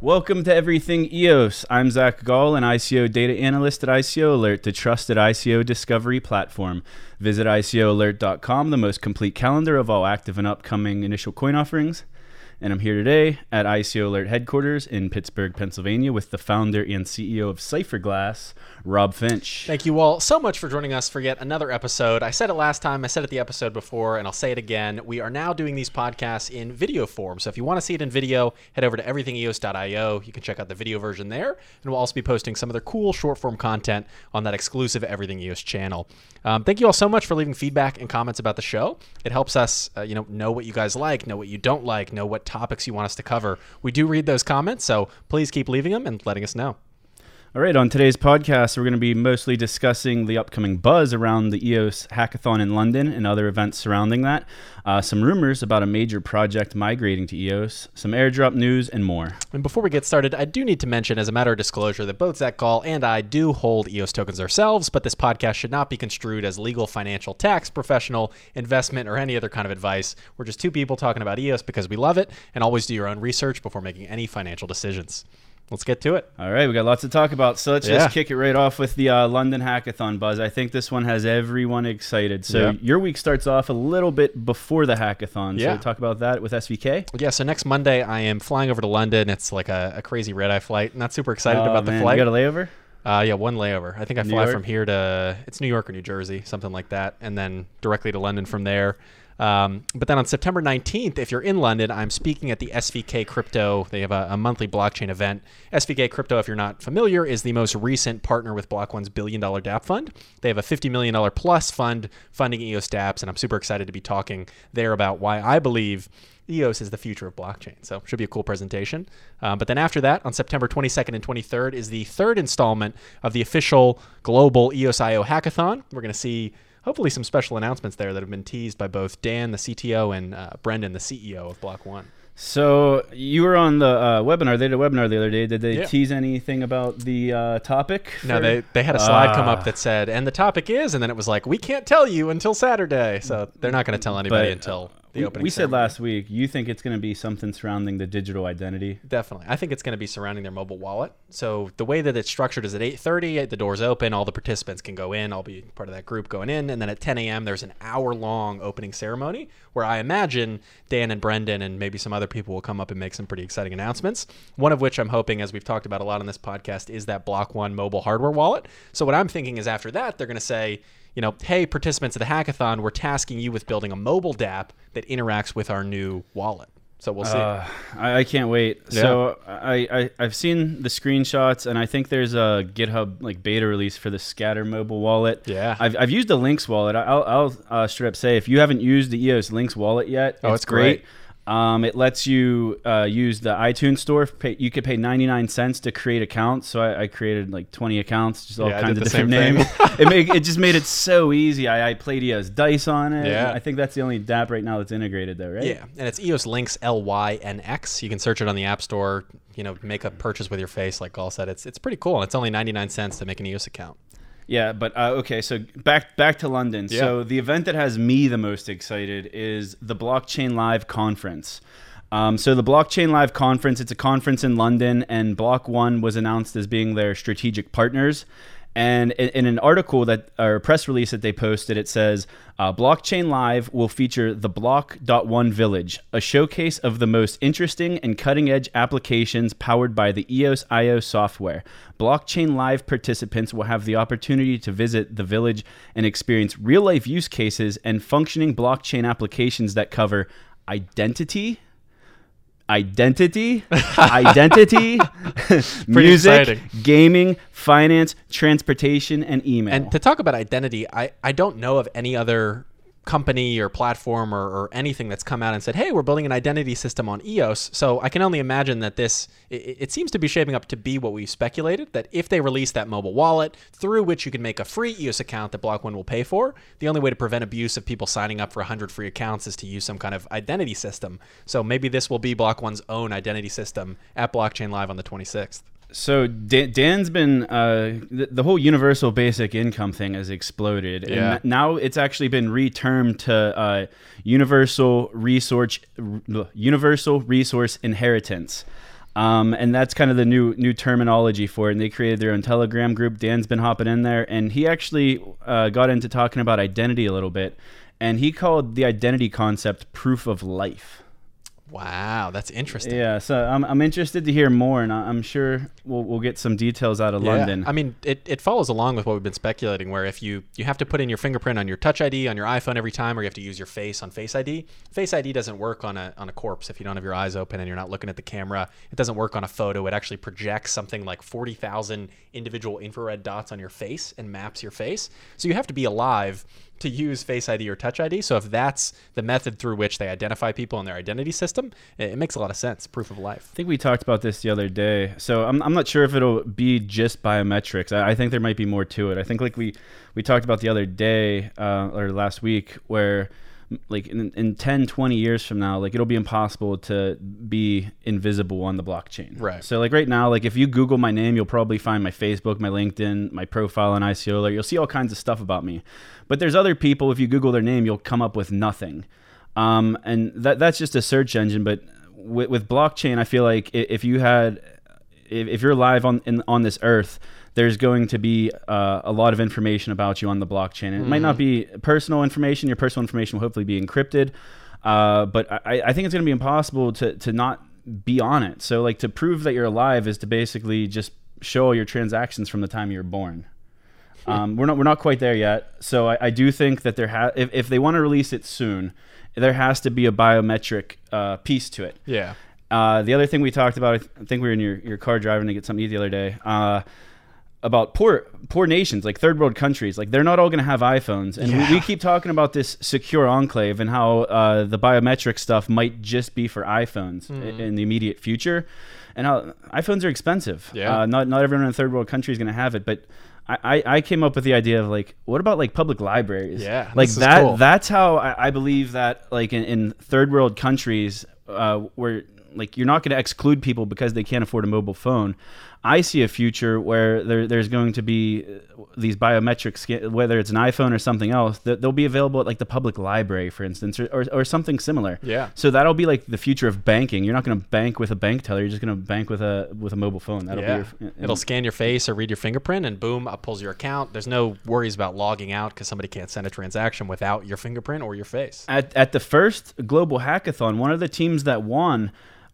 Welcome to Everything EOS. I'm Zach Gall, an ICO data analyst at ICO Alert, the trusted ICO discovery platform. Visit ICOalert.com, the most complete calendar of all active and upcoming initial coin offerings. And I'm here today at ICO Alert headquarters in Pittsburgh, Pennsylvania, with the founder and CEO of Cypherglass, Rob Finch. Thank you all so much for joining us for yet another episode. I said it last time, I said it the episode before, and I'll say it again. We are now doing these podcasts in video form. So if you want to see it in video, head over to everythingeos.io. You can check out the video version there, and we'll also be posting some other cool short form content on that exclusive Everything EOS channel. Um, thank you all so much for leaving feedback and comments about the show. It helps us, uh, you know, know what you guys like, know what you don't like, know what topics you want us to cover. We do read those comments, so please keep leaving them and letting us know. All right, on today's podcast, we're going to be mostly discussing the upcoming buzz around the EOS hackathon in London and other events surrounding that, uh, some rumors about a major project migrating to EOS, some airdrop news, and more. And before we get started, I do need to mention, as a matter of disclosure, that both Zach Gall and I do hold EOS tokens ourselves, but this podcast should not be construed as legal, financial, tax, professional, investment, or any other kind of advice. We're just two people talking about EOS because we love it, and always do your own research before making any financial decisions. Let's get to it. All right, we got lots to talk about. So let's Yeah. just kick it right off with the uh, London Hackathon buzz. I think this one has everyone excited. So Yeah. your week starts off a little bit before the hackathon. Yeah. So talk about that with SVK. Yeah, so next Monday I am flying over to London. It's like a, a crazy red eye flight. Not super excited Oh, about the flight. You got a layover? Uh, yeah, one layover. I think I New fly York? from here to it's New York or New Jersey, something like that, and then directly to London from there. Um, but then on September 19th, if you're in London, I'm speaking at the SVK Crypto. They have a, a monthly blockchain event. SVK Crypto, if you're not familiar, is the most recent partner with Block One's billion dollar DApp fund. They have a $50 million plus fund funding EOS DApps, and I'm super excited to be talking there about why I believe EOS is the future of blockchain. So should be a cool presentation. Um, but then after that, on September 22nd and 23rd, is the third installment of the official global EOS IO hackathon. We're going to see hopefully some special announcements there that have been teased by both Dan, the CTO, and uh, Brendan, the CEO of Block One. So you were on the uh, webinar. They did a webinar the other day. Did they Yeah. tease anything about the uh, topic? No, they, they had a slide come Ah. up that said, and the topic is, and then it was like, we can't tell you until Saturday. So they're not going to tell anybody But, until the we, opening we said last week. You think it's going to be something surrounding the digital identity? Definitely. I think it's going to be surrounding their mobile wallet. So the way that it's structured is at 8:30, the doors open, all the participants can go in. I'll be part of that group going in, and then at 10 a.m. there's an hour-long opening ceremony where I imagine Dan and Brendan and maybe some other people will come up and make some pretty exciting announcements. One of which I'm hoping, as we've talked about a lot on this podcast, is that Block One mobile hardware wallet. So what I'm thinking is after that they're going to say. You know, hey, participants of the hackathon, we're tasking you with building a mobile DApp that interacts with our new wallet. So we'll see. Uh, I, I can't wait. So I, I I've seen the screenshots, and I think there's a GitHub like beta release for the Scatter mobile wallet. Yeah. I've, I've used the Lynx wallet. I'll I'll uh, straight up say if you haven't used the EOS Lynx wallet yet, Oh, it's great. Um, it lets you uh, use the iTunes store. Pay, you could pay 99 cents to create accounts. So I, I created like 20 accounts, just all Yeah, kinds of different names. it, make, it just made it so easy. I, I played EOS Dice on it. Yeah. I think that's the only DApp right now that's integrated though, right? Yeah, and it's EOS Lynx L Y N X. You can search it on the App Store. You know, make a purchase with your face, like Gall said. It's it's pretty cool. And it's only ninety nine cents to make an EOS account. Yeah, but uh, okay. So back back to London. So the event that has me the most excited is the Blockchain Live conference. Um, so the Blockchain Live conference, it's a conference in London, and Block One was announced as being their strategic partners. And in, in an article that or a press release that they posted, it says uh, Blockchain Live will feature the Block.one Village, a showcase of the most interesting and cutting edge applications powered by the EOS IO software. Blockchain Live participants will have the opportunity to visit the village and experience real life use cases and functioning blockchain applications that cover identity, identity, identity, music, exciting. gaming, finance, transportation, and email. And to talk about identity, I, I don't know of any other company or platform or, or anything that's come out and said, hey, we're building an identity system on EOS. So I can only imagine that this, it, it seems to be shaping up to be what we speculated, that if they release that mobile wallet through which you can make a free EOS account that Block One will pay for, the only way to prevent abuse of people signing up for 100 free accounts is to use some kind of identity system. So maybe this will be Block One's own identity system at Blockchain Live on the 26th. So Dan, Dan's been uh, the, the, whole universal basic income thing has exploded, yeah. and now it's actually been retermed to uh, universal resource universal resource inheritance. Um, and that's kind of the new new terminology for it. And they created their own Telegram group. Dan's been hopping in there, and he actually uh, got into talking about identity a little bit, and he called the identity concept proof of life. Wow, that's interesting. Yeah, so I'm, I'm interested to hear more, and I'm sure we'll, we'll get some details out of yeah. London. I mean, it, it follows along with what we've been speculating, where if you, you have to put in your fingerprint on your Touch ID on your iPhone every time, or you have to use your face on Face ID. Face ID doesn't work on a, on a corpse if you don't have your eyes open and you're not looking at the camera. It doesn't work on a photo. It actually projects something like 40,000 individual infrared dots on your face and maps your face. So you have to be alive to use Face ID or Touch ID. So if that's the method through which they identify people in their identity system, it, it, makes a lot of sense. Proof of life. I think we talked about this the other day. So I'm, I'm not sure if it'll be just biometrics. I, I think there might be more to it. I think like we we talked about the other day uh, or last week where like in, in 10 20 years from now like it'll be impossible to be invisible on the blockchain. Right. So like right now like if you google my name you'll probably find my facebook my linkedin my profile on ICO you'll see all kinds of stuff about me. But there's other people if you google their name you'll come up with nothing. Um, and that that's just a search engine but with, with blockchain i feel like if you had if, if you're live on in, on this earth there's going to be uh, a lot of information about you on the blockchain. And it mm-hmm. might not be personal information. Your personal information will hopefully be encrypted. Uh, but I, I, think it's going to be impossible to, to not be on it. So, like, to prove that you're alive is to basically just show all your transactions from the time you were born. Um, we're not we're not quite there yet. So I, I do think that there ha- if, if they want to release it soon, there has to be a biometric uh, piece to it. Yeah. Uh, the other thing we talked about, I think we were in your, your car driving to get something to eat the other day. Uh, about poor poor nations like third world countries like they're not all going to have iPhones and yeah. we, we, keep talking about this secure enclave and how uh, the biometric stuff might just be for iPhones mm. in, in, the immediate future and how iPhones are expensive yeah uh, not not everyone in a third world country is going to have it but I, I came up with the idea of like what about like public libraries yeah like that cool. that's how I, I, believe that like in, in third world countries uh, where like you're not going to exclude people because they can't afford a mobile phone I see a future where there, there's going to be uh, these biometrics, whether it's an iPhone or something else, that they'll be available at like the public library, for instance, or, or, or something similar. Yeah. So that'll be like the future of banking. You're not going to bank with a bank teller. You're just going to bank with a with a mobile phone. That'll yeah. be. Your, It'll scan your face or read your fingerprint, and boom, up pulls your account. There's no worries about logging out because somebody can't send a transaction without your fingerprint or your face. At at the first global hackathon, one of the teams that won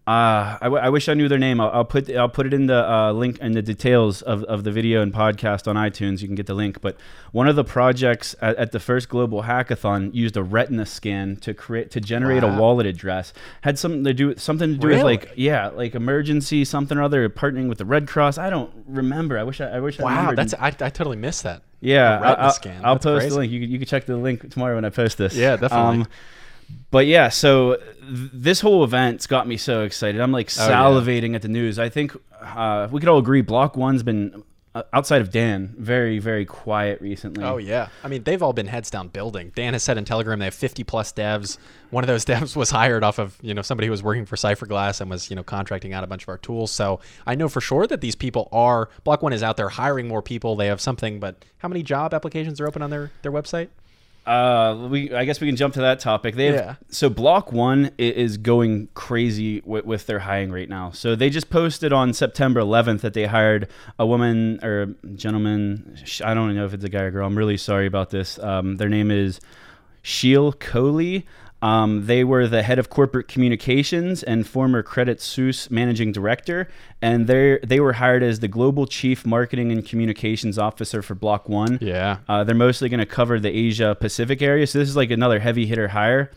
uh, I, w- I wish I knew their name. I'll, I'll, put I'll put it in the uh, link in the details of, of the video and podcast on iTunes. You can get the link. But one of the projects at, at the first global hackathon used a retina scan to create to generate wow. a wallet address. Had something to do something to do really? with like yeah like emergency something or other partnering with the Red Cross. I don't remember. I wish I, I wish. Wow, I that's I, I totally missed that. Yeah, I, will I'll post crazy. the link. You, you can check the link tomorrow when I post this. Yeah, definitely. Um, but yeah, so th- this whole event's got me so excited. I'm like salivating oh, yeah. at the news. I think uh, we could all agree Block One's been uh, outside of Dan very very quiet recently. Oh yeah, I mean they've all been heads down building. Dan has said in Telegram they have 50 plus devs. One of those devs was hired off of you know somebody who was working for Cypherglass and was you know contracting out a bunch of our tools. So I know for sure that these people are Block One is out there hiring more people. They have something, but how many job applications are open on their their website? Uh, we I guess we can jump to that topic. They have, yeah. So Block One is going crazy with, with, their hiring right now. So they just posted on September 11th that they hired a woman or a gentleman. I don't know if it's a guy or girl. I'm really sorry about this. Um, their name is Sheil Coley. Um, they were the head of corporate communications and former Credit Suisse managing director, and they they were hired as the global chief marketing and communications officer for Block One. Yeah, uh, they're mostly going to cover the Asia Pacific area, so this is like another heavy hitter hire.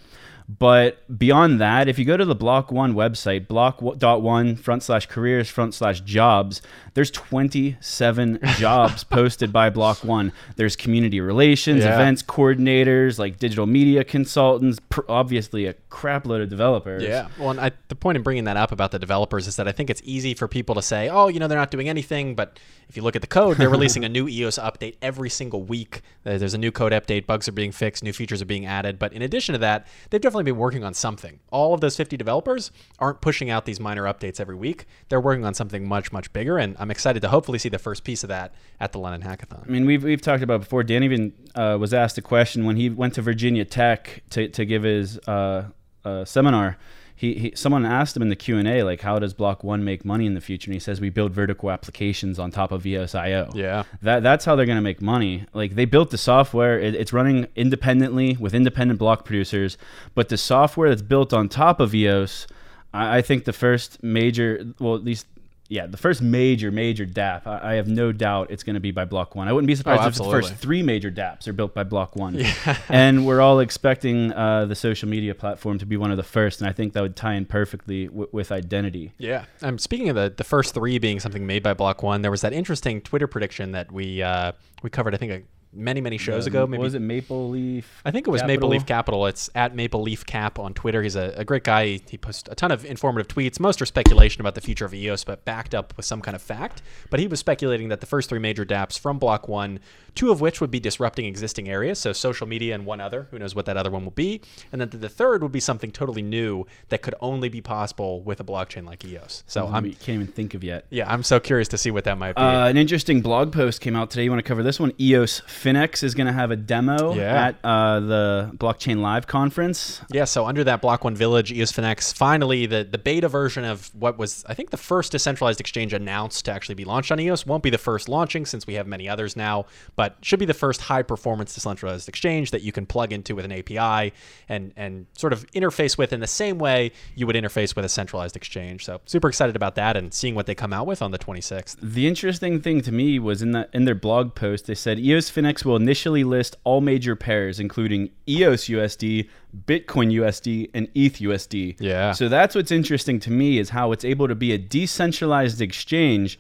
But beyond that, if you go to the Block One website, block.one front slash careers front slash jobs, there's 27 jobs posted by Block One. There's community relations, yeah. events coordinators, like digital media consultants, pr- obviously a crapload of developers. Yeah. Well, and I, the point in bringing that up about the developers is that I think it's easy for people to say, oh, you know, they're not doing anything. But if you look at the code, they're releasing a new EOS update every single week. There's a new code update, bugs are being fixed, new features are being added. But in addition to that, they've definitely been working on something. All of those 50 developers aren't pushing out these minor updates every week. They're working on something much, much bigger. And I'm excited to hopefully see the first piece of that at the London Hackathon. I mean, we've, we've talked about before. Dan even uh, was asked a question when he went to Virginia Tech to, to give his uh, uh, seminar he, he someone asked him in the Q and A like how does Block One make money in the future, and he says we build vertical applications on top of EOS.io. Yeah, that that's how they're gonna make money. Like they built the software, it, it's running independently with independent block producers, but the software that's built on top of EOS. I, I think the first major, well, at least yeah, the first major, major DApp, I, I have no doubt it's going to be by Block One. I wouldn't be surprised oh, if the first three major DApps are built by Block One. Yeah. and we're all expecting uh, the social media platform to be one of the first, and I think that would tie in perfectly w- with identity. Yeah. Um, speaking of the, the first three being something made by Block One, there was that interesting Twitter prediction that we uh, we covered, I think, a many many shows ago. Maybe was it Maple Leaf? I think it was Capital? Maple Leaf Capital. It's at Maple Leaf Cap on Twitter. He's a, a great guy. He posts a ton of informative tweets. Most are speculation about the future of EOS, but backed up with some kind of fact. But he was speculating that the first three major DApps from Block One two of which would be disrupting existing areas, so social media and one other, who knows what that other one will be, and then the third would be something totally new that could only be possible with a blockchain like EOS. So I can't even think of yet. Yeah, I'm so curious to see what that might be. Uh, an interesting blog post came out today. You want to cover this one? EOS Finex is going to have a demo yeah. at uh, the Blockchain Live conference. Yeah, so under that Block One Village, EOS Finex, finally the the beta version of what was I think the first decentralized exchange announced to actually be launched on EOS won't be the first launching since we have many others now, but should be the first high performance decentralized exchange that you can plug into with an API and and sort of interface with in the same way you would interface with a centralized exchange. So super excited about that and seeing what they come out with on the 26th. The interesting thing to me was in that in their blog post they said EOS Finex will initially list all major pairs including EOS USD, Bitcoin USD, and ETH USD. Yeah. So that's what's interesting to me is how it's able to be a decentralized exchange,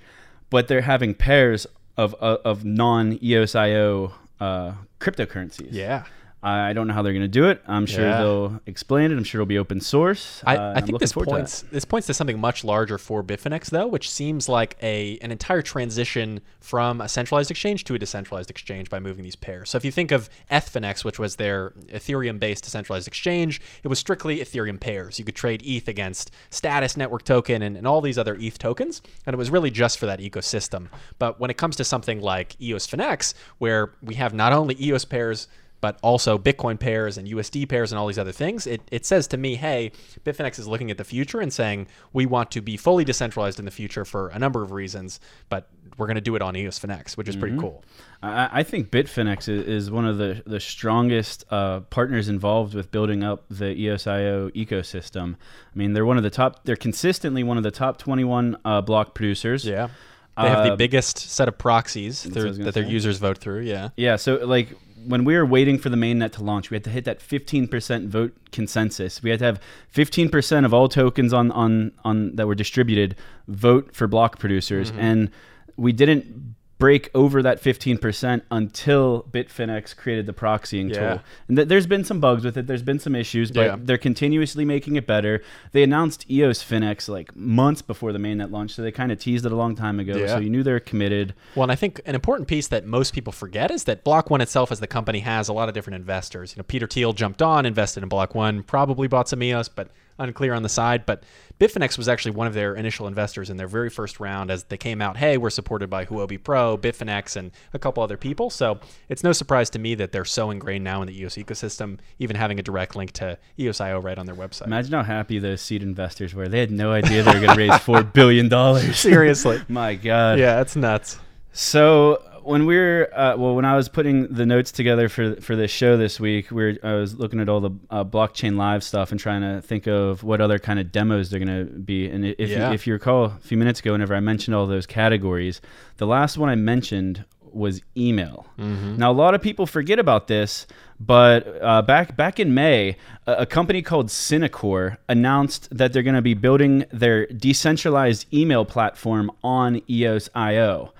but they're having pairs of of, of non EOSIO uh, cryptocurrencies. Yeah. I don't know how they're going to do it. I'm sure yeah. they'll explain it. I'm sure it'll be open source. I, uh, I think this points this points to something much larger for Bitfinex though, which seems like a an entire transition from a centralized exchange to a decentralized exchange by moving these pairs. So if you think of Ethfinex, which was their Ethereum-based decentralized exchange, it was strictly Ethereum pairs. You could trade ETH against Status Network Token and, and all these other ETH tokens, and it was really just for that ecosystem. But when it comes to something like EOS Finex, where we have not only EOS pairs but also Bitcoin pairs and USD pairs and all these other things, it, it says to me, hey, Bitfinex is looking at the future and saying we want to be fully decentralized in the future for a number of reasons, but we're going to do it on EOS Finex, which is mm-hmm. pretty cool. I, I think Bitfinex is, is, one of the, the strongest uh, partners involved with building up the EOSIO ecosystem. I mean, they're one of the top, they're consistently one of the top 21 uh, block producers. Yeah. They have the uh, biggest set of proxies through, that their users vote through. Yeah. Yeah. So, like, when we were waiting for the mainnet to launch, we had to hit that 15% vote consensus. We had to have 15% of all tokens on on on that were distributed vote for block producers, mm-hmm. and we didn't break over that 15% until Bitfinex created the proxying yeah. tool. And th- there's been some bugs with it. There's been some issues, but yeah. they're continuously making it better. They announced EOS Finex like months before the mainnet launch, so they kind of teased it a long time ago. Yeah. So you knew they're committed. Well, and I think an important piece that most people forget is that Block One itself, as the company, has a lot of different investors. You know, Peter Thiel jumped on, invested in Block One, probably bought some EOS, but unclear on the side, but Bitfinex was actually one of their initial investors in their very first round as they came out, hey, we're supported by Huobi Pro, Bitfinex, and a couple other people. So it's no surprise to me that they're so ingrained now in the EOS ecosystem, even having a direct link to EOSIO right on their website. Imagine how happy those seed investors were. They had no idea they were going to raise $4 billion. Seriously. My God. Yeah, it's nuts. So when we are uh, well, when I was putting the notes together for for this show this week, we are I was looking at all the uh, blockchain live stuff and trying to think of what other kind of demos they're going to be. And if yeah. you, if you recall a few minutes ago, whenever I mentioned all those categories, the last one I mentioned was email. Mm-hmm. Now a lot of people forget about this, but uh, back back in May, a, a company called Synacor announced that they're going to be building their decentralized email platform on EOS.io.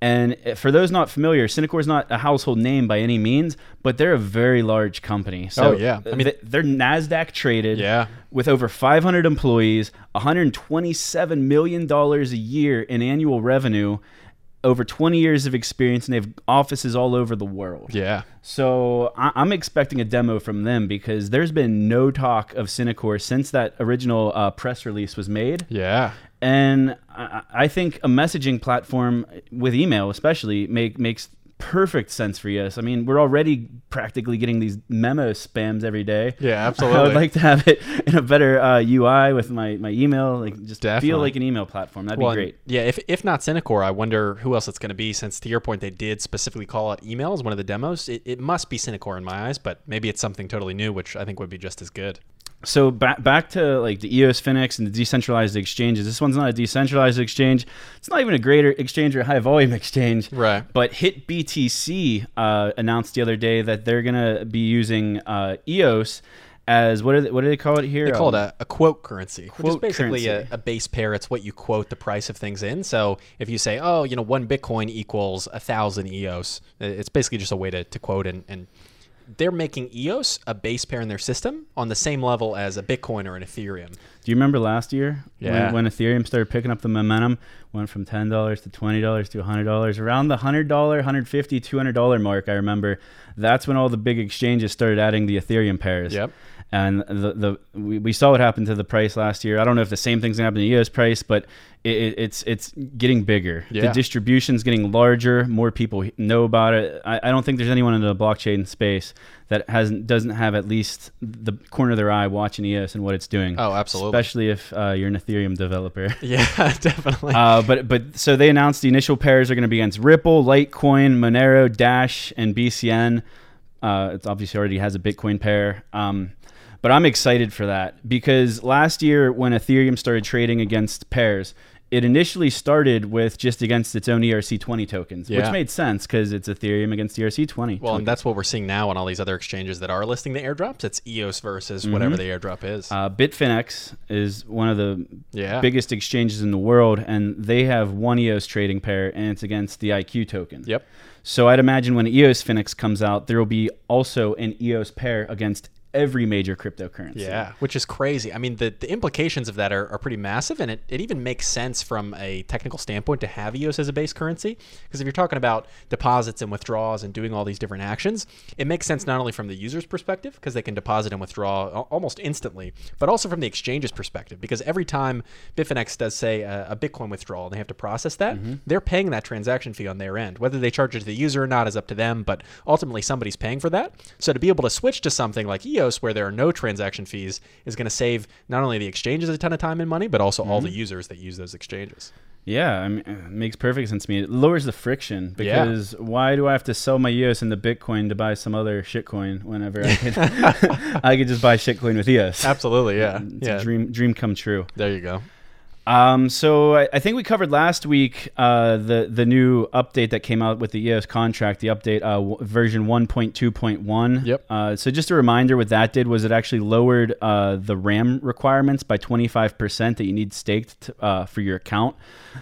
And eh, for those not familiar, Synacor is not a household name by any means, but they're a very large company. Oh, so oh, yeah. I mean, they're NASDAQ traded yeah. with over 500 employees, $127 million a year in annual revenue. Over 20 years of experience and they have offices all over the world. Yeah. So I- I'm expecting a demo from them because there's been no talk of Synacor since that original uh, press release was made. Yeah. And I, I think a messaging platform with email, especially, make makes perfect sense for us. I mean, we're already practically getting these memo spams every day. Yeah, absolutely. I would like to have it in a better uh, UI with my, my email, like just Definitely. feel like an email platform. That'd Well, be great. Yeah, if, if not Synacor, I wonder who else it's going to be. Since to your point, they did specifically call out email as one of the demos. It, it must be Synacor in my eyes, but maybe it's something totally new, which I think would be just as good. So back back to like the EOS Finex and the decentralized exchanges. This one's not a decentralized exchange. It's not even a greater exchange or a high volume exchange. Right. But Hit BTC uh, announced the other day that they're gonna be using uh, EOS as what do they, what do they call it here? They call it a, a quote currency, which is basically a, a base pair. It's what you quote the price of things in. So if you say, oh, you know, one Bitcoin equals a thousand EOS, it's basically just a way to, to quote and, and they're making EOS a base pair in their system on the same level as a Bitcoin or an Ethereum. Do you remember last year Yeah. when, when Ethereum started picking up the momentum, went from ten dollars to twenty dollars to hundred dollars, around the hundred dollar, 150 200 dollar mark. I remember that's when all the big exchanges started adding the Ethereum pairs. Yep. And the the we, we saw what happened to the price last year. I don't know if the same thing's gonna happen to the EOS price, but it, it, it's it's getting bigger. The distribution's getting larger. More people know about it. I, I don't think there's anyone in the blockchain space that hasn't doesn't have at least the corner of their eye watching EOS and what it's doing Oh, absolutely. especially if uh, you're an Ethereum developer. Yeah, definitely. Uh, but but so they announced the initial pairs are going to be against Ripple, Litecoin, Monero, Dash, and BCN. Uh, it obviously already has a Bitcoin pair. Um, but I'm excited for that because last year when Ethereum started trading against pairs, it initially started with just against its own ERC20 tokens, which Yeah. made sense because it's Ethereum against ERC20. well, and that's what we're seeing now on all these other exchanges that are listing the airdrops. It's EOS versus whatever the airdrop is. Uh, Bitfinex is one of the Yeah. biggest exchanges in the world, and they have one EOS trading pair, and it's against the IQ token. yep. So I'd imagine when EOS Finex comes out, there will be also an EOS pair against every major cryptocurrency. Yeah, which is crazy. I mean, the, the implications of that are, are pretty massive, and it, it even makes sense from a technical standpoint to have EOS as a base currency. Because if you're talking about deposits and withdrawals and doing all these different actions, it makes sense not only from the user's perspective, because they can deposit and withdraw almost instantly, but also from the exchange's perspective. Because every time Bitfinex does, say, a, a Bitcoin withdrawal and they have to process that, mm-hmm. they're paying that transaction fee on their end. Whether they charge it to the user or not is up to them, but ultimately somebody's paying for that. So to be able to switch to something like EOS where there are no transaction fees is going to save not only the exchanges a ton of time and money, but also all the mm-hmm. users that use those exchanges. Yeah, I mean, it makes perfect sense to me. It lowers the friction Yeah. because why do I have to sell my EOS into Bitcoin to buy some other shitcoin whenever I could I could just buy shitcoin with EOS? Absolutely, yeah. It's yeah. a dream dream come true. There you go. Um, so I, I think we covered last week uh, the the new update that came out with the EOS contract, the update uh, w- version 1.2.1. Yep. Uh, so just a reminder, what that did was it actually lowered uh, the RAM requirements by 25% that you need staked uh, for your account.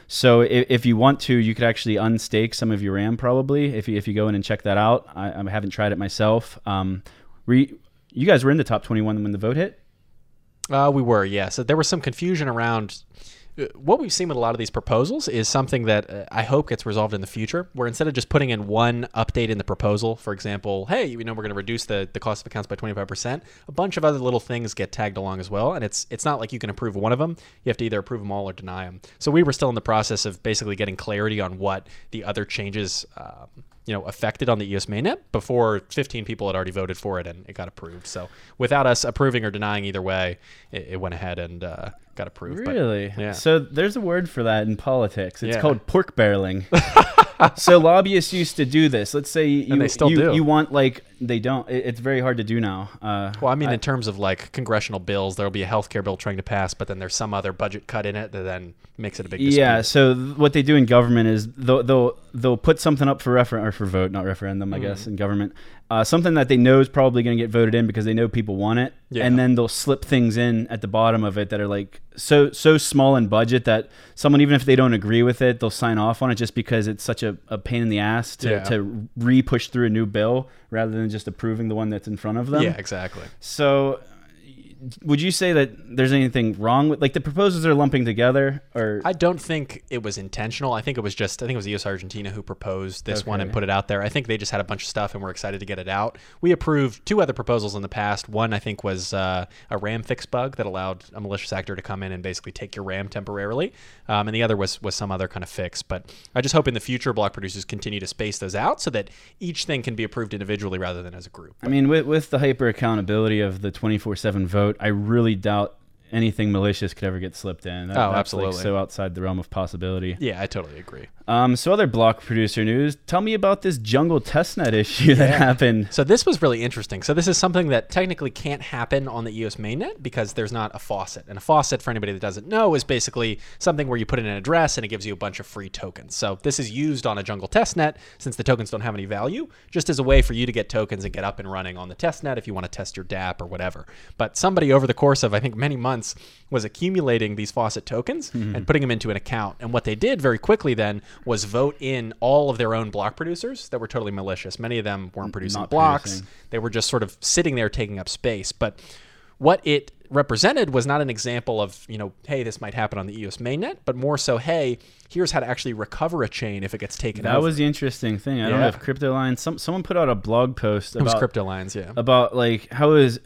So if, if you want to, you could actually unstake some of your RAM probably if you, if you go in and check that out. I, I haven't tried it myself. Um, you, you guys were in the top 21 when the vote hit? Uh, we were, yeah. So there was some confusion around. uh, What we've seen with a lot of these proposals is something that uh, I hope gets resolved in the future, where instead of just putting in one update in the proposal, for example, hey, you know, we're going to reduce the, the cost of accounts by 25%, a bunch of other little things get tagged along as well. And it's it's not like you can approve one of them. You have to either approve them all or deny them. So we were still in the process of basically getting clarity on what the other changes um, you know affected on the EOS mainnet before 15 people had already voted for it and it got approved. So without us approving or denying either way, it, it went ahead and uh, got approved. But, Really? yeah. So there's a word for that in politics. It's Yeah. called pork barreling. so lobbyists used to do this. Let's say you, they still you, do. you want like they don't. It, it's very hard to do now. Uh, well, I mean, in terms of like congressional bills, there'll be a healthcare bill trying to pass, but then there's some other budget cut in it that then makes it a big dispute. yeah. So th- what they do in government is they'll they'll, they'll put something up for refer or for vote, not referendum, I Mm. guess, in government. Uh, something that they know is probably going to get voted in because they know people want it, Yeah. and then they'll slip things in at the bottom of it that are like so so small in budget that someone even if they don't agree with it, they'll sign off on it just because it's such a, a pain in the ass to, Yeah. to re push through a new bill rather than just approving the one that's in front of them. Yeah, exactly. So would you say that there's anything wrong with like the proposals are lumping together or I don't think it was intentional. I think it was just I think it was EOS Argentina who proposed this one and put it out there. I think they just had a bunch of stuff and were excited to get it out. We approved two other proposals in the past. One I think was uh, a RAM fix bug that allowed a malicious actor to come in and basically take your RAM temporarily, um, and the other was was some other kind of fix. But I just hope in the future block producers continue to space those out so that each thing can be approved individually rather than as a group. I mean with with the hyper accountability of the 24/7 vote, I really doubt anything malicious could ever get slipped in. That, Oh, that's absolutely. Like so outside the realm of possibility. Yeah, I totally agree. Um, so other block producer news. Tell me about this jungle testnet issue that happened. So this was really interesting. So this is something that technically can't happen on the EOS mainnet because there's not a faucet. And a faucet, for anybody that doesn't know, is basically something where you put in an address and it gives you a bunch of free tokens. So this is used on a jungle testnet since the tokens don't have any value, just as a way for you to get tokens and get up and running on the testnet if you want to test your DApp or whatever. But somebody over the course of I think many months was accumulating these faucet tokens and mm-hmm. putting them into an account. And what they did very quickly then was vote in all of their own block producers that were totally malicious. Many of them weren't producing Not blocks. producing. They were just sort of sitting there taking up space. But what it represented was not an example of, you know, hey, this might happen on the EOS mainnet, but more so, hey, here's how to actually recover a chain if it gets taken That over. was the interesting thing. I don't know if crypto line. Some someone put out a blog post about CryptoLions, yeah. about like how it was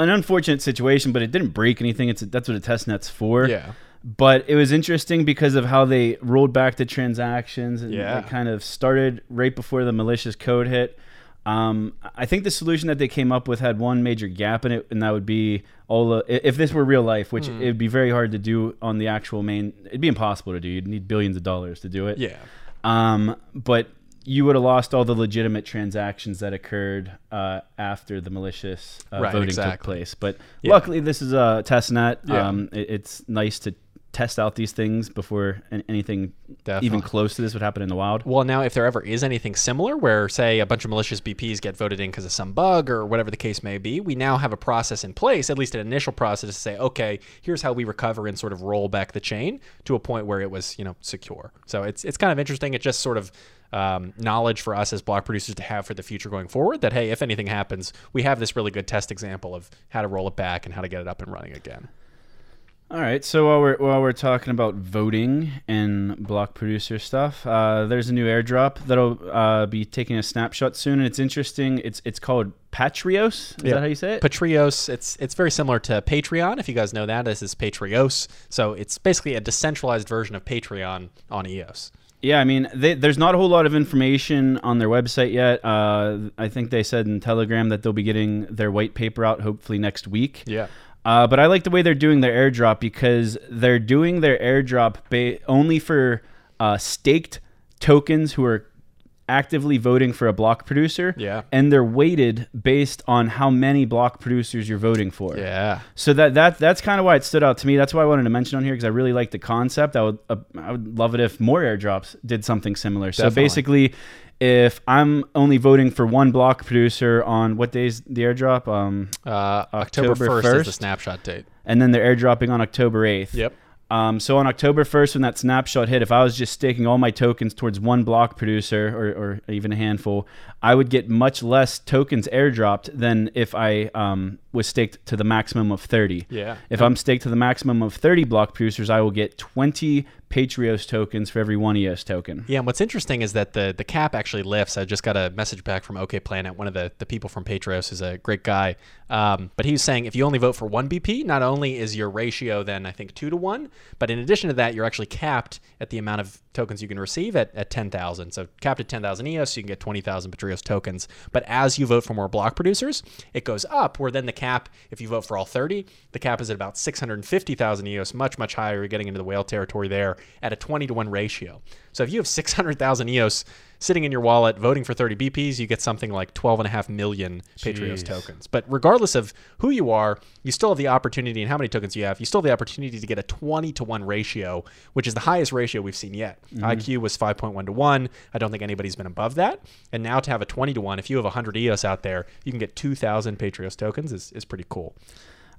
an unfortunate situation, but it didn't break anything. It's that's what a test net's for. Yeah. But it was interesting because of how they rolled back the transactions and Yeah. it kind of started right before the malicious code hit. Um, I think the solution that they came up with had one major gap in it, and that would be all the. If this were real life, which Hmm. it would be very hard to do on the actual main, it'd be impossible to do. You'd need billions of dollars to do it. Yeah. Um, but you would have lost all the legitimate transactions that occurred uh, after the malicious uh, Right, voting took place. But Yeah. luckily, this is a test net. Yeah. Um, it- it's nice to test out these things before anything Definitely. even close to this would happen in the wild. Well, now if there ever is anything similar where, say, a bunch of malicious BPs get voted in because of some bug or whatever the case may be, we now have a process in place, at least an initial process to say, okay, here's how we recover and sort of roll back the chain to a point where it was, you know, secure. So it's it's kind of interesting. It just sort of um, knowledge for us as block producers to have for the future going forward. That hey, if anything happens, we have this really good test example of how to roll it back and how to get it up and running again. All right. So while we're while we're talking about voting and block producer stuff, uh, there's a new airdrop that'll uh, be taking a snapshot soon, and it's interesting. It's it's called Patrios. Is Yeah. that how you say it? Patrios, it's it's very similar to Patreon. If you guys know that, this is Patrios. So it's basically a decentralized version of Patreon on EOS. Yeah, I mean, they, there's not a whole lot of information on their website yet. Uh, I think they said in Telegram that they'll be getting their white paper out hopefully next week. Yeah. Uh, but I like the way they're doing their airdrop because they're doing their airdrop ba- only for uh, staked tokens who are actively voting for a block producer. Yeah. And they're weighted based on how many block producers you're voting for. Yeah. So that that that's kind of why it stood out to me. That's why I wanted to mention on here because I really like the concept. I would uh, I would love it if more airdrops did something similar. So basically, if I'm only voting for one block producer on what days the airdrop, um, Uh, October, October 1st, is the snapshot date. and then they're airdropping on October 8th. Yep. Um, so on October 1st, when that snapshot hit, if I was just staking all my tokens towards one block producer or, or even a handful, I would get much less tokens airdropped than if I um, was staked to the maximum of 30. Yeah. If I'm staked to the maximum of 30 block producers, I will get 20 Patrios tokens for every one EOS token. Yeah, and what's interesting is that the the cap actually lifts. I just got a message back from OK Planet. One of the, the people from Patrios is a great guy. Um, but he was saying if you only vote for one BP, not only is your ratio then I think two to one, but in addition to that, you're actually capped at the amount of tokens you can receive at, at 10,000. So capped at 10,000 EOS, you can get 20,000 Patrios tokens. But as you vote for more block producers, it goes up. Where then the cap, if you vote for all 30, the cap is at about 650,000 EOS, much much higher. You're getting into the whale territory there at a 20 to 1 ratio. So if you have 600,000 EOS sitting in your wallet voting for 30 BPs, you get something like 12.5 million Patrios Jeez. tokens. But regardless of who you are, you still have the opportunity and how many tokens you have, you still have the opportunity to get a 20 to 1 ratio, which is the highest ratio we've seen yet. Mm-hmm. IQ was 5.1 to 1. I don't think anybody's been above that. And now to have a 20 to 1, if you have 100 EOS out there, you can get 2,000 Patrios tokens is, is pretty cool.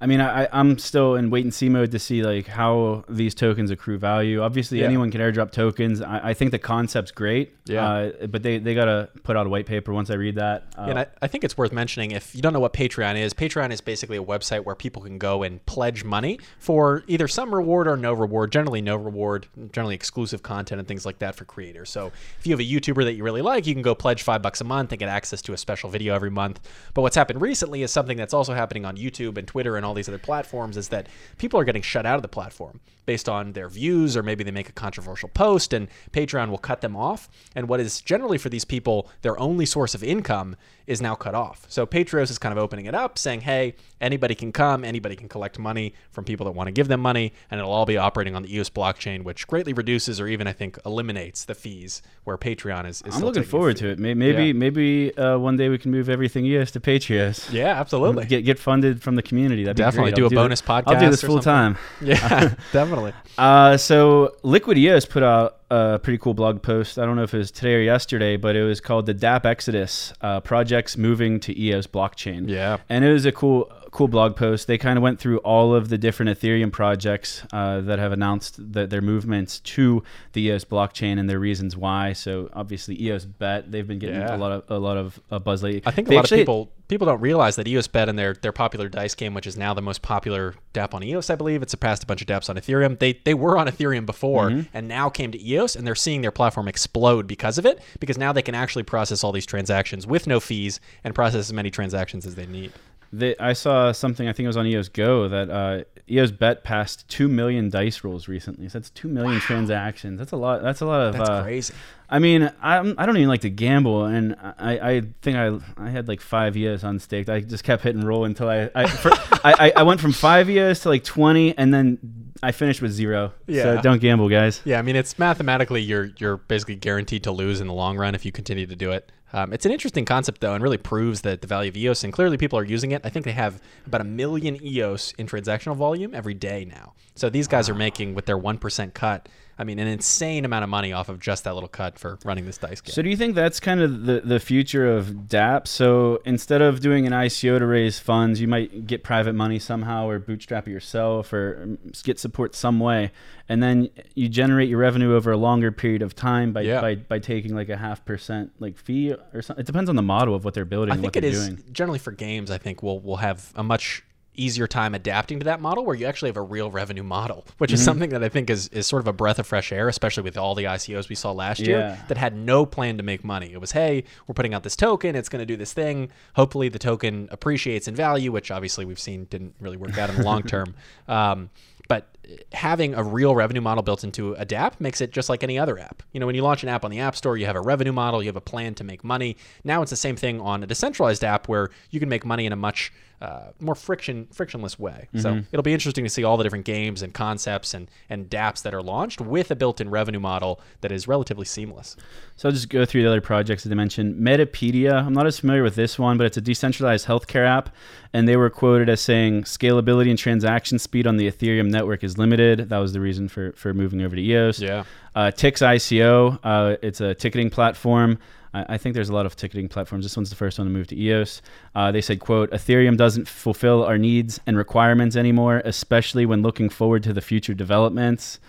I mean, I, I'm still in wait and see mode to see like how these tokens accrue value. Obviously, yeah. anyone can airdrop tokens. I, I, think the concept's great. Yeah. Uh, but they, they got to put out a white paper once I read that. Uh, and I, I think it's worth mentioning if you don't know what Patreon is, Patreon is basically a website where people can go and pledge money for either some reward or no reward, generally no reward, generally exclusive content and things like that for creators. So if you have a YouTuber that you really like, you can go pledge five bucks a month and get access to a special video every month. But what's happened recently is something that's also happening on YouTube and Twitter and all these other platforms is that people are getting shut out of the platform based on their views, or maybe they make a controversial post and Patreon will cut them off. And what is generally for these people their only source of income is now cut off. So Patrios is kind of opening it up, saying, hey, anybody can come, anybody can collect money from people that want to give them money, and it'll all be operating on the EOS blockchain, which greatly reduces or even I think eliminates the fees where Patreon is. is I'm looking forward to it. Maybe yeah. maybe uh, one day we can move everything EOS to Patrios. Yeah, absolutely. Get get funded from the community. That'd definitely do a do bonus podcast. I'll do this full time. Yeah, definitely. Uh, so Liquid EOS put out a pretty cool blog post. I don't know if it was today or yesterday, but it was called the DApp Exodus uh, projects moving to EOS blockchain. Yeah, and it was a cool cool blog post. They kind of went through all of the different Ethereum projects uh, that have announced that their movements to the EOS blockchain and their reasons why. So obviously EOS Bet, they've been getting yeah. a lot of a lot of uh, buzz lately. I think they a lot actually, of people people don't realize that EOS Bet and their their popular dice game, which is now the most popular DApp on EOS, I believe, it surpassed a bunch of DApps on Ethereum. They they were on Ethereum before mm-hmm. and now came to EOS, and they're seeing their platform explode because of it. Because now they can actually process all these transactions with no fees and process as many transactions as they need. They, I saw something. I think it was on EOS Go that uh, EOS Bet passed two million dice rolls recently. So that's two million wow. transactions. That's a lot. That's a lot of. That's uh, crazy. I mean, I'm, I don't even like to gamble, and I, I think I I had like five years unstaked. I just kept hitting roll until I I, for, I, I went from five years to like twenty, and then I finished with zero. Yeah. So don't gamble, guys. Yeah, I mean, it's mathematically you're you're basically guaranteed to lose in the long run if you continue to do it. Um, it's an interesting concept, though, and really proves that the value of EOS, and clearly people are using it. I think they have about a million EOS in transactional volume every day now. So these guys wow. are making, with their 1% cut, I mean, an insane amount of money off of just that little cut for running this dice game. So do you think that's kind of the, the future of DApp? So instead of doing an ICO to raise funds, you might get private money somehow or bootstrap it yourself or um, get support some way. And then you generate your revenue over a longer period of time by, yeah. by, by taking like a half percent like fee or something. It depends on the model of what they're building. I think it is doing. generally for games. I think we'll we'll have a much easier time adapting to that model where you actually have a real revenue model, which mm-hmm. is something that I think is, is sort of a breath of fresh air, especially with all the ICOs we saw last yeah. year that had no plan to make money. It was, hey, we're putting out this token, it's going to do this thing. Hopefully the token appreciates in value, which obviously we've seen didn't really work out in the long term. Um, but having a real revenue model built into a DApp makes it just like any other app. You know, when you launch an app on the App Store, you have a revenue model, you have a plan to make money. Now it's the same thing on a decentralized app where you can make money in a much uh, more friction frictionless way. Mm-hmm. So it'll be interesting to see all the different games and concepts and and DApps that are launched with a built-in revenue model that is relatively seamless. So I'll just go through the other projects that I mentioned. Metapedia. I'm not as familiar with this one, but it's a decentralized healthcare app, and they were quoted as saying scalability and transaction speed on the Ethereum network is limited. That was the reason for for moving over to EOS. Yeah. Uh, Tix ICO. Uh, it's a ticketing platform. I, I, think there's a lot of ticketing platforms. This one's the first one to move to EOS. Uh, they said, "quote Ethereum doesn't fulfill our needs and requirements anymore, especially when looking forward to the future developments."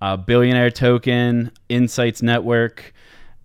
Uh, billionaire token, Insights Network,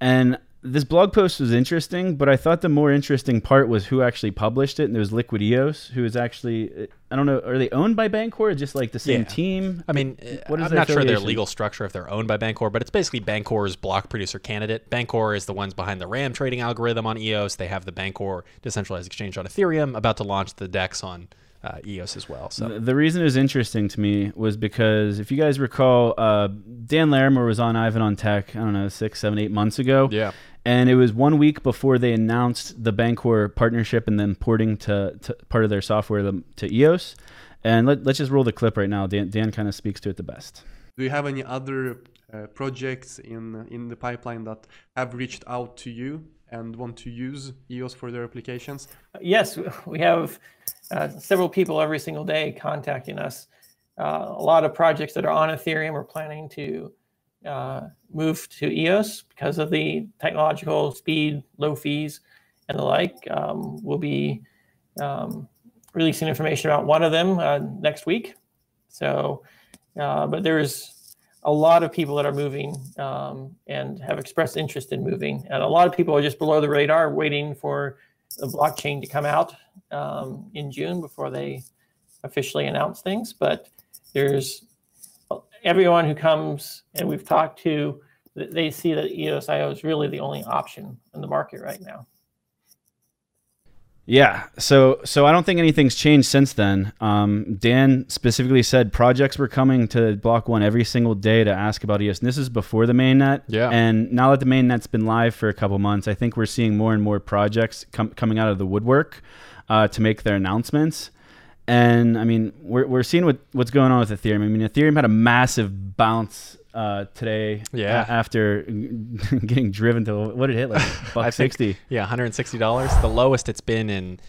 and this blog post was interesting, but I thought the more interesting part was who actually published it, and it was Liquid EOS, who is actually I don't know, are they owned by Bancor or just like the same yeah. team? I mean, what is I'm not sure their legal structure if they're owned by Bancor, but it's basically Bancor's block producer candidate. Bancor is the ones behind the RAM trading algorithm on EOS. They have the Bancor decentralized exchange on Ethereum, about to launch the DEX on uh, EOS as well. So the, reason it was interesting to me was because if you guys recall, uh, Dan Larimer was on Ivan on Tech. I don't know, six, seven, eight months ago. Yeah, and it was one week before they announced the Bancor partnership and then porting to, to part of their software to, to EOS. And let, us just roll the clip right now. Dan, Dan kind of speaks to it the best. Do you have any other uh, projects in in the pipeline that have reached out to you and want to use EOS for their applications? Yes, we have uh, several people every single day contacting us. Uh, a lot of projects that are on Ethereum are planning to uh, move to EOS because of the technological speed, low fees, and the like. Um, we'll be um, releasing information about one of them uh, next week. So, uh, but there's a lot of people that are moving um, and have expressed interest in moving, and a lot of people are just below the radar, waiting for the blockchain to come out um, in June before they officially announce things. But there's everyone who comes and we've talked to, they see that EOSIO is really the only option in the market right now. Yeah, so so I don't think anything's changed since then. Um, Dan specifically said projects were coming to Block One every single day to ask about EOS. And this is before the mainnet. Yeah. And now that the mainnet's been live for a couple months, I think we're seeing more and more projects com- coming out of the woodwork uh, to make their announcements. And I mean, we're, we're seeing what, what's going on with Ethereum. I mean, Ethereum had a massive bounce uh, today. Yeah. after getting driven to what did it hit like buck think- sixty. Yeah, $160. The lowest it's been in,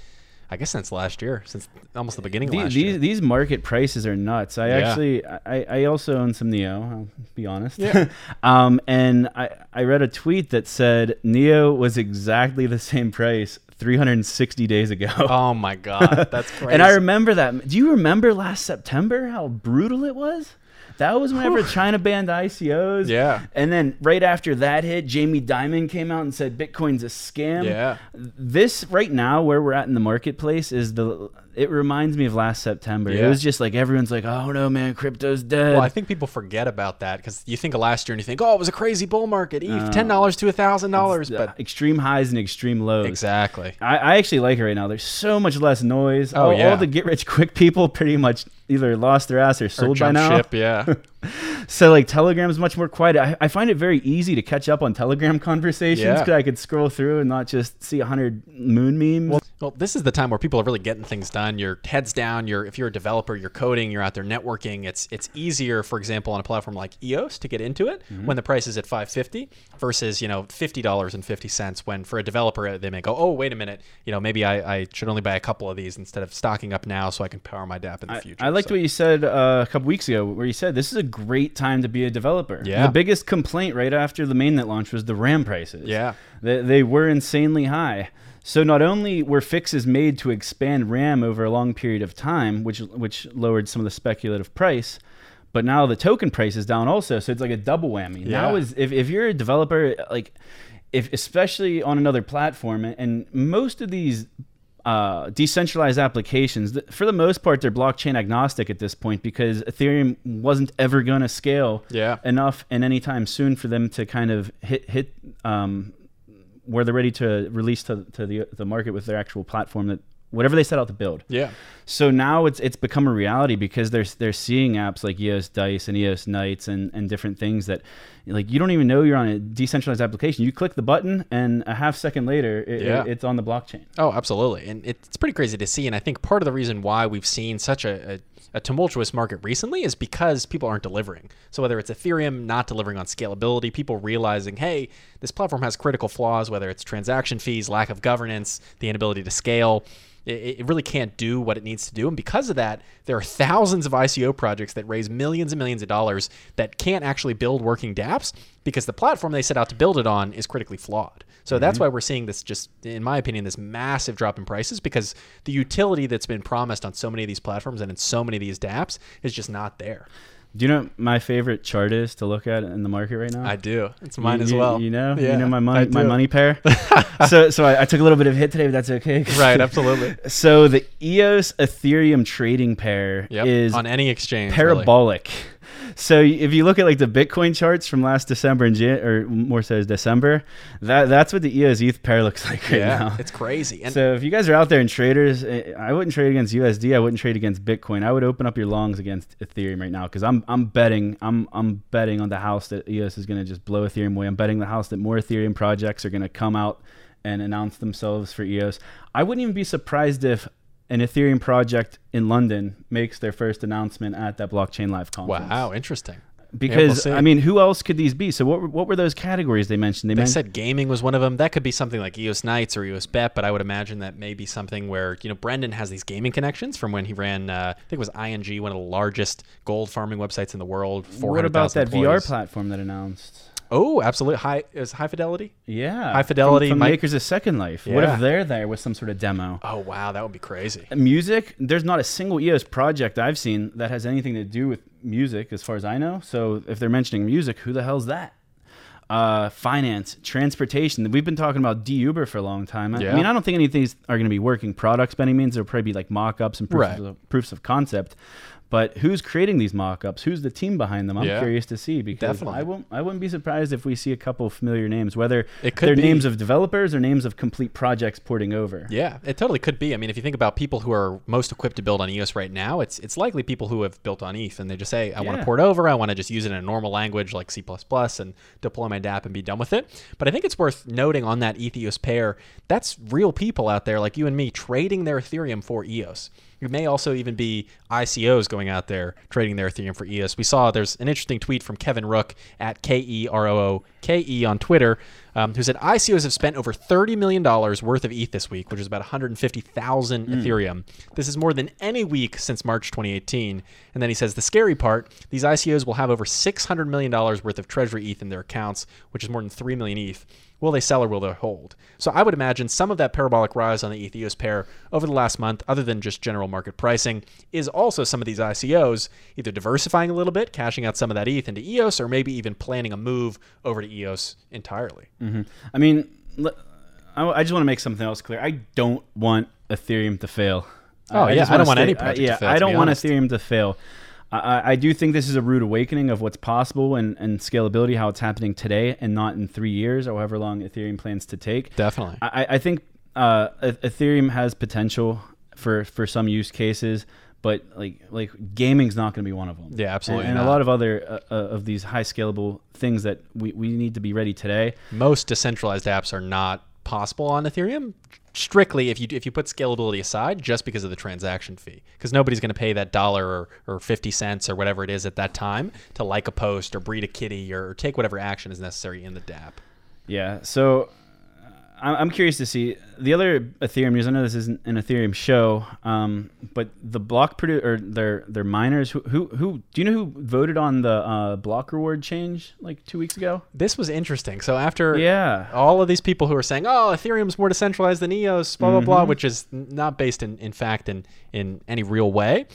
I guess, since last year, since almost the beginning of The- last these year. these market prices are nuts. I Yeah. actually I, I also own some Neo. I'll be honest. Yeah. um, and I I read a tweet that said Neo was exactly the same price 360 days ago. Oh my God, that's crazy. and I remember that. Do you remember last September how brutal it was? That was whenever China banned ICOs. Yeah. And then right after that hit, Jamie Dimon came out and said Bitcoin's a scam. Yeah. This right now where we're at in the marketplace is the it reminds me of last September. It was just like everyone's like, "Oh no, man, crypto's dead." Well, I think people forget about that because you think of last year and you think, oh, it was a crazy bull market, ETH, oh. ten dollars to a thousand dollars, but extreme highs and extreme lows. exactly. I, I actually like it right now. There's so much less noise. Oh, all, yeah. all the get rich quick people pretty much either lost their ass or Or sold by jump now. ship, yeah. So like Telegram's much more quiet. I, I find it very easy to catch up on Telegram conversations Yeah. because I could scroll through and not just see a hundred moon memes. Well, this is the time where people are really getting things done. Your head's down. You're if you're a developer, you're coding, you're out there networking. It's it's easier, for example, on a platform like EOS to get into it Mm-hmm. when the price is at 550 versus you know fifty dollars and fifty cents. When for a developer, they may go, oh wait a minute, you know maybe I, I should only buy a couple of these instead of stocking up now so I can power my DApp in the I, future. I liked So- what you said uh, a couple weeks ago, where you said this is a great time to be a developer. Yeah. The biggest complaint right after the mainnet launch was the RAM prices. Yeah. They, they were insanely high. So not only were fixes made to expand RAM over a long period of time, which which lowered some of the speculative price, but now the token price is down also. So it's like a double whammy. Now Yeah. is if, if you're a developer, like if especially on another platform, and most of these uh, decentralized applications, for the most part, they're blockchain agnostic at this point because Ethereum wasn't ever going to scale Yeah. enough and anytime soon for them to kind of hit hit um, where they're ready to release to, to the the market with their actual platform that whatever they set out to build. Yeah. So now it's it's become a reality because they're they're seeing apps like EOS Dice and EOS Knights and, and different things that like you don't even know you're on a decentralized application. You click the button and a half second later it, Yeah. it- it's on the blockchain. Oh, absolutely. And it's pretty crazy to see. And I think part of the reason why we've seen such a, a, a tumultuous market recently is because people aren't delivering. So whether it's Ethereum not delivering on scalability, people realizing, hey, this platform has critical flaws, whether it's transaction fees, lack of governance, the inability to scale. It, it really can't do what it needs to do. And because of that, there are thousands of ICO projects that raise millions and millions of dollars that can't actually build working dApps because the platform they set out to build it on is critically flawed. So that's mm-hmm. why we're seeing this just, in my opinion, this massive drop in prices because the utility that's been promised on so many of these platforms and in so many of these dApps is just not there. Do you know what my favorite chart is to look at in the market right now? I do. It's You- mine as you- well. You know, Yeah, you know my money, my money pair. so, so I, I took a little bit of hit today, but that's okay. Right, absolutely. So the EOS Ethereum trading pair Yep. is on any exchange. really. So if you look at like the Bitcoin charts from last December and Jan- or more so December, that that's what the EOS ETH pair looks like right Yeah, now. it's crazy. And so if you guys are out there and traders, eh, I wouldn't trade against USD. I wouldn't trade against Bitcoin. I would open up your longs against Ethereum right now because I'm I'm betting I'm I'm betting on the house that EOS is going to just blow Ethereum away. I'm betting the house that more Ethereum projects are going to come out and announce themselves for EOS. I wouldn't even be surprised if an Ethereum project in London makes their first announcement at that blockchain live conference. wow, interesting. Because see. I mean, who else could these be? So what were, what were those categories they mentioned? They men- said gaming was one of them. That could be something like EOS Knights or EOS Bet, but I would imagine that may be something where you know Brendan has these gaming connections from when he ran. Uh, I think it was ING, one of the largest gold farming websites in the world. What about 400,000 that VR platform that announced? Oh, absolutely. High is high fidelity. Yeah, High Fidelity from, from makers of Second Life. What if they're there with some sort of demo? Oh wow, that would be crazy. Music, there's not a single EOS project I've seen that has anything to do with music, as far as I know. So if they're mentioning music, who the hell's that? Uh, finance, transportation. We've been talking about D Uber for a long time. I, I mean, I don't think any of these are going to be working products by any means. There'll probably be like mock-ups and proofs, Right. of, proofs of concept. But who's creating these mock-ups? Who's the team behind them? I'm Yeah. curious to see because Definitely. I won't. I wouldn't be surprised if we see a couple familiar names, whether It could they're be. names of developers or names of complete projects porting over. Yeah, it totally could be. I mean, if you think about people who are most equipped to build on EOS right now, it's it's likely people who have built on ETH and they just say, I want to Yeah. port over, I want to just use it in a normal language like C++ and deploy my DApp and be done with it. But I think it's worth noting on that ETH EOS pair, that's real people out there like you and me trading their Ethereum for EOS. It may also even be ICOs going out there trading their Ethereum for EOS. We saw there's an interesting tweet from Kevin Rooke at K E R O O K E on Twitter, um, who said ICOs have spent over $30 million worth of ETH this week, which is about 150,000 Ethereum. This is more than any week since March 2018. And then he says the scary part these ICOs will have over $600 million worth of Treasury ETH in their accounts, which is more than 3 million ETH. Will they sell or will they hold? So I would imagine some of that parabolic rise on the ETH EOS pair over the last month, other than just general market pricing, is also some of these ICOs either diversifying a little bit, cashing out some of that ETH into EOS, or maybe even planning a move over to EOS entirely. I mean, I just want to make something else clear. I don't want Ethereum to fail. Oh, yeah, just I don't want any stay- project I, yeah, fail, I don't want. Ethereum to fail. I, I- I do think this is a rude awakening of what's possible and, and scalability, how it's happening today, and not in three years or however long Ethereum plans to take. Definitely. I, I think uh, Ethereum has potential for for some use cases, but like like gaming's not going to be one of them. Yeah, absolutely And, and a lot of other uh, uh, of these high scalable things that we, we need to be ready today. Most decentralized apps are not possible on Ethereum strictly if you if you put scalability aside just because of the transaction fee because nobody's going to pay that dollar or, or 50 cents or whatever it is at that time to like a post or breed a kitty or, take whatever action is necessary in the dApp. Yeah. So I'm curious to see the other Ethereum news. I know this isn't an Ethereum show, um, but the block produ- or their their miners who, who who do you know who voted on the uh, block reward change like two weeks ago? This was interesting. So after Yeah. all of these people who are saying, "Oh, Ethereum's more decentralized than EOS," blah blah Mm-hmm. blah, which is not based in, in fact in in any real way,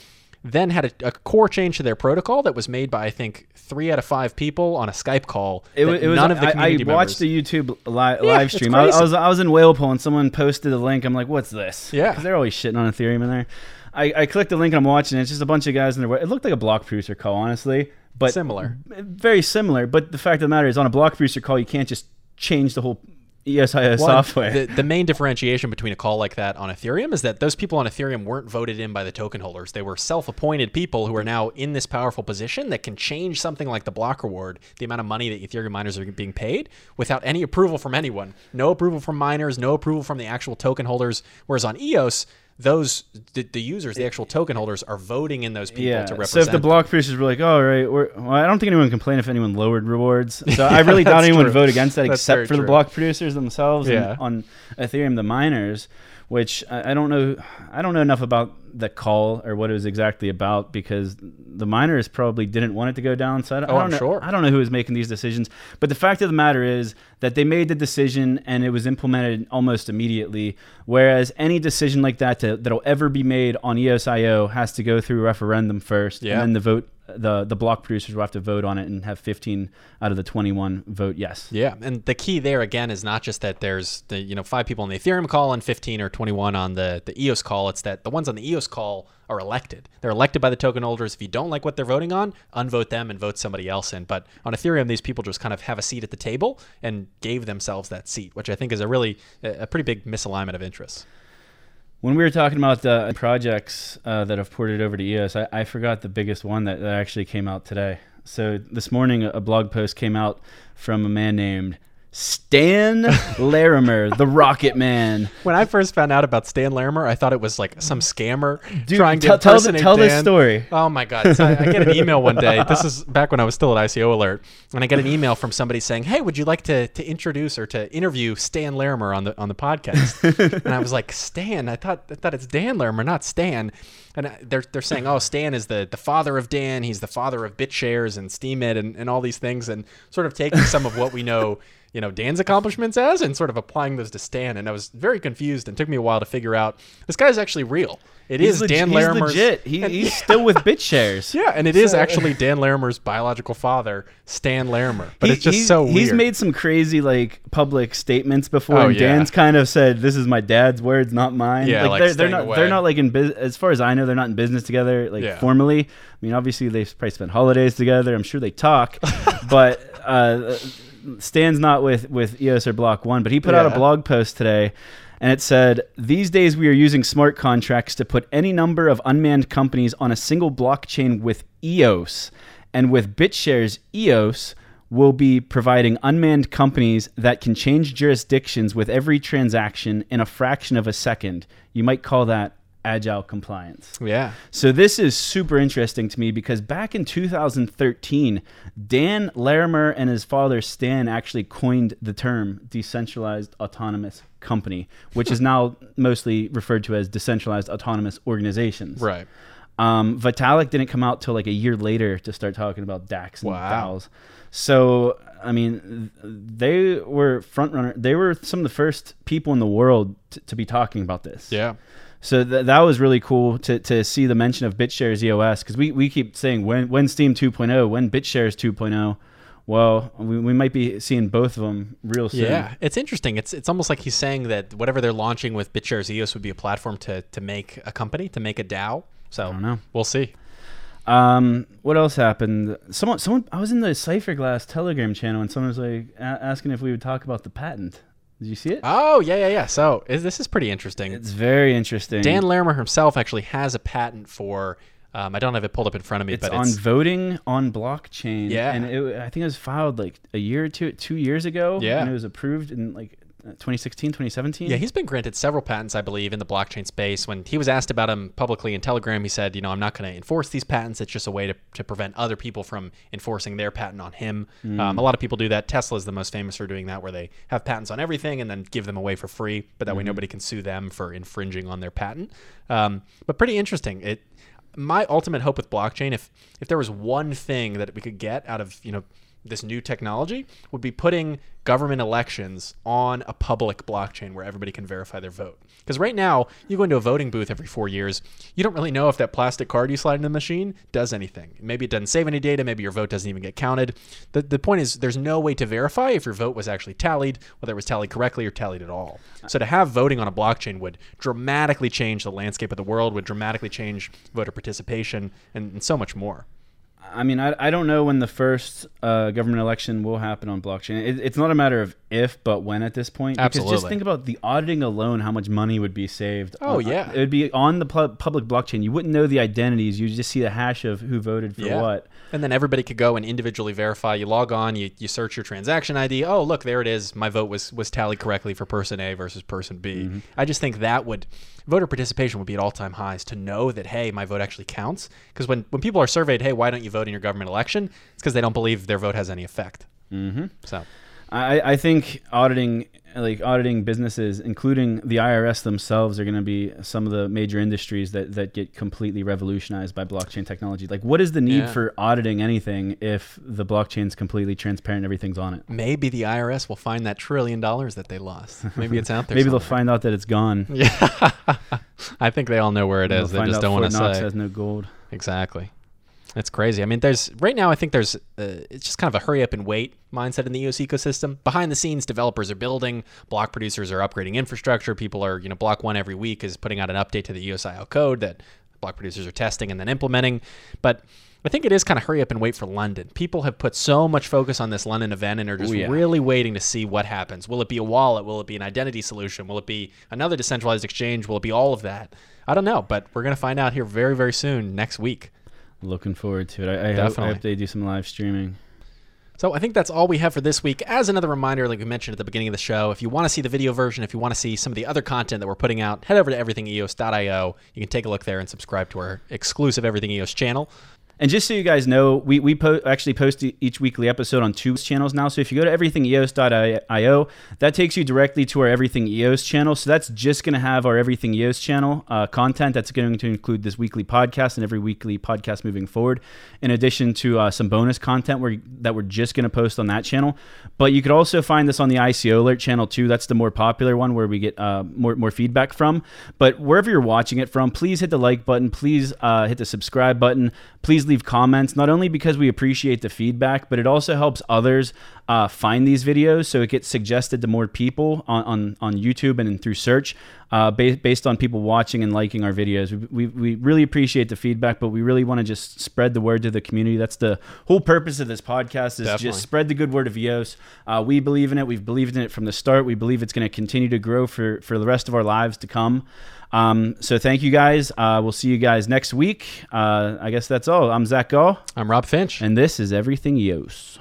then had a, a core change to their protocol that was made by I think three out of five people on a Skype call. It, that it was. none of the community I, I watched members. the YouTube li- Yeah, live stream. I, I was I was in Whalepool and someone posted a link. I'm like, what's this? Yeah. they're always shitting on Ethereum in there. I, I clicked the link and I'm watching. it. It's just a bunch of guys in there. It looked like a block producer call, honestly, but Similar. very similar. But the fact of the matter is, on a block producer call, you can't just change the whole ESIS One, software. The, the main differentiation between a call like that on Ethereum is that those people on Ethereum weren't voted in by the token holders. They were self appointed people who are now in this powerful position that can change something like the block reward, the amount of money that Ethereum miners are being paid, without any approval from anyone. No approval from miners, no approval from the actual token holders. Whereas on EOS, those the, the users, the actual token holders, are voting in those people yeah. to represent. So if the block producers were like, "Oh, right," we're, well, I don't think anyone would complain if anyone lowered rewards. So I really doubt anyone true. would vote against that, That's except for the block producers themselves. and on Ethereum, the miners, which I, I don't know, I don't know enough about the call or what it was exactly about because the miners probably didn't want it to go down. So I, don't- oh, I Oh, don't I'm know. sure. I don't know who was making these decisions, but the fact of the matter is that they made the decision and it was implemented almost immediately. Whereas any decision like that to, that'll ever be made on EOSIO has to go through a referendum first, Yeah. and then the vote. The the block producers will have to vote on it and have 15 out of the 21 vote yes. Yeah, and the key there again is not just that there's the you know five people on the Ethereum call and 15 or 21 on the the EOS call. It's that the ones on the EOS call are elected. They're elected by the token holders. If you don't like what they're voting on, unvote them and vote somebody else in. But on Ethereum, these people just kind of have a seat at the table and gave themselves that seat, which I think is a really a pretty big misalignment of interests. When we were talking about the projects uh, that have ported over to EOS, I, I forgot the biggest one that, that actually came out today. So this morning, a blog post came out from a man named Stan Larimer, the Rocket Man. When I first found out about Stan Larimer, I thought it was like some scammer Dude, trying to tell- tell the- impersonate tell this story. Oh my god! So I, I get an email one day. This is back when I was still at ICO Alert, and I get an email from somebody saying, "Hey, would you like to to introduce or to interview Stan Larimer on the on the podcast?" and I was like, "Stan? I thought I thought it's Dan Larimer, not Stan." And I- they're they're saying, "Oh, Stan is the the father of Dan. He's the father of BitShares and Steemit and and all these things," and sort of taking some of what we know. You know Dan's accomplishments as, and sort of applying those to Stan, and I was very confused, and took me a while to figure out this guy's actually real. It is He's leg- Dan he's legit. He, and- he's still with BitShares. yeah, and it is So- actually Dan Larimer's biological father, Stan Larimer. But He- it's just so weird. He's made some crazy like public statements before, Oh, and yeah. Dan's kind of said, "This is my dad's words, not mine." Yeah, like they're, they're not away. they're not like in business. As far as I know, they're not in business together, like Yeah. formally. I mean, obviously they probably spent holidays together. I'm sure they talk, but uh, Stan's not with with EOS or Block One. But he put out a blog post today. And it said, These days we are using smart contracts to put any number of unmanned companies on a single blockchain with EOS. And with BitShares EOS, will be providing unmanned companies that can change jurisdictions with every transaction in a fraction of a second. You might call that agile compliance. yeah. So this is super interesting to me because back in 2013, Dan Larimer and his father Stan actually coined the term decentralized autonomous company, which is now mostly referred to as decentralized autonomous organizations. Right. Um, Vitalik didn't come out till like a year later to start talking about DACs and Wow. DAOs. So I mean, they were front runner. They were some of the first people in the world t- to be talking about this. Yeah. So th- that was really cool to, to see the mention of BitShares EOS because we, we keep saying when when Steem 2.0, when BitShares 2.0. Well, we, we might be seeing both of them real soon. Yeah, it's interesting. It's it's almost like he's saying that whatever they're launching with BitShares EOS would be a platform to to make a company, to make a DAO. So don't know. We'll see. Um, what else happened? Someone, someone, I was in the Cypherglass Telegram channel and someone was like a- asking if we would talk about the patent. Did you see it? Oh yeah, yeah, yeah. So is, this is pretty interesting. It's very interesting. Dan Larimer himself actually has a patent for. Um, I don't have it pulled up in front of me, but it's but on it's voting on blockchain. Yeah. and it, I think it was filed like a year or two, two years ago. Yeah. and it was approved in like 2016, 2017. Yeah, he's been granted several patents, I believe, in the blockchain space. When he was asked about them publicly in Telegram, he said, you know, I'm not going to enforce these patents. It's just a way to, to prevent other people from enforcing their patent on him. Um, a lot of people do that. Tesla is the most famous for doing that, where they have patents on everything and then give them away for free, but that way nobody can sue them for infringing on their patent. Um, but pretty interesting. It my ultimate hope with blockchain, if if there was one thing that we could get out of you know this new technology, would be putting government elections on a public blockchain where everybody can verify their vote. Because right now, you go into a voting booth every four years, you don't really know if that plastic card you slide in the machine does anything. Maybe it doesn't save any data. Maybe your vote doesn't even get counted. The, the point is, there's no way to verify if your vote was actually tallied, whether it was tallied correctly or tallied at all. So to have voting on a blockchain would dramatically change the landscape of the world, would dramatically change voter participation, and, and so much more. I mean, I, I don't know when the first uh, government election will happen on blockchain. It, it's not a matter of if, but when at this point. Absolutely. Because just think about the auditing alone, how much money would be saved. Oh, on- yeah. It would be on the pu- public blockchain. You wouldn't know the identities. You just see the hash of who voted for what. And then everybody could go and individually verify. You log on, you, you search your transaction ID. Oh, look, there it is. My vote was was tallied correctly for person A versus person B. Mm-hmm. I just think that would voter participation would be at all time highs to know that hey, my vote actually counts. Because when when people are surveyed, hey, why don't you vote in your government election? It's because they don't believe their vote has any effect. Mm-hmm. So I, I think auditing like auditing businesses, including the IRS themselves, are going to be some of the major industries that, that get completely revolutionized by blockchain technology. Like, what is the need Yeah. for auditing anything if the blockchain's completely transparent, everything's on it? maybe the IRS will find that trillion dollars that they lost. Maybe it's out there. Maybe they'll find out that it's gone. Yeah, I think they all know where it is. They just don't want to Knox say. has no gold. Exactly. It's crazy. I mean, there's right now. I think there's uh, it's just kind of a hurry up and wait mindset in the EOS ecosystem. Behind the scenes, developers are building, block producers are upgrading infrastructure. People are, you know, Block One every week is putting out an update to the EOS IO code that block producers are testing and then implementing. But I think it is kind of hurry up and wait for London. People have put so much focus on this London event and are just Oh, yeah. really waiting to see what happens. Will it be a wallet? Will it be an identity solution? Will it be another decentralized exchange? Will it be all of that? I don't know, but we're going to find out here very, very soon next week. Looking forward to it. I, I, hope, I hope they do some live streaming. So I think that's all we have for this week. As another reminder, like we mentioned at the beginning of the show, if you want to see the video version, if you want to see some of the other content that we're putting out, head over to everythingeos.io. You can take a look there and subscribe to our exclusive Everything EOS channel. And just so you guys know, we, we po- actually post each weekly episode on two channels now. So if you go to everythingeos.io, that takes you directly to our Everything EOS channel. So that's just going to have our Everything EOS channel uh, content. That's going to include this weekly podcast and every weekly podcast moving forward, in addition to uh, some bonus content where, that we're just going to post on that channel. But you could also find this on the ICO Alert channel too. That's the more popular one where we get uh, more, more feedback from. But wherever you're watching it from, please hit the like button. Please uh, hit the subscribe button. Please leave comments, not only because we appreciate the feedback, but it also helps others uh, find these videos. So it gets suggested to more people on, on, on YouTube and through search uh, based, based on people watching and liking our videos. We, we, we really appreciate the feedback, but we really want to just spread the word to the community. That's the whole purpose of this podcast is Definitely. just spread the good word of EOS. Uh, we believe in it. We've believed in it from the start. We believe it's going to continue to grow for, for the rest of our lives to come. Um, so thank you guys. Uh, we'll see you guys next week. Uh, I guess that's all. I'm Zach Gall. I'm Rob Finch. And this is Everything EOS.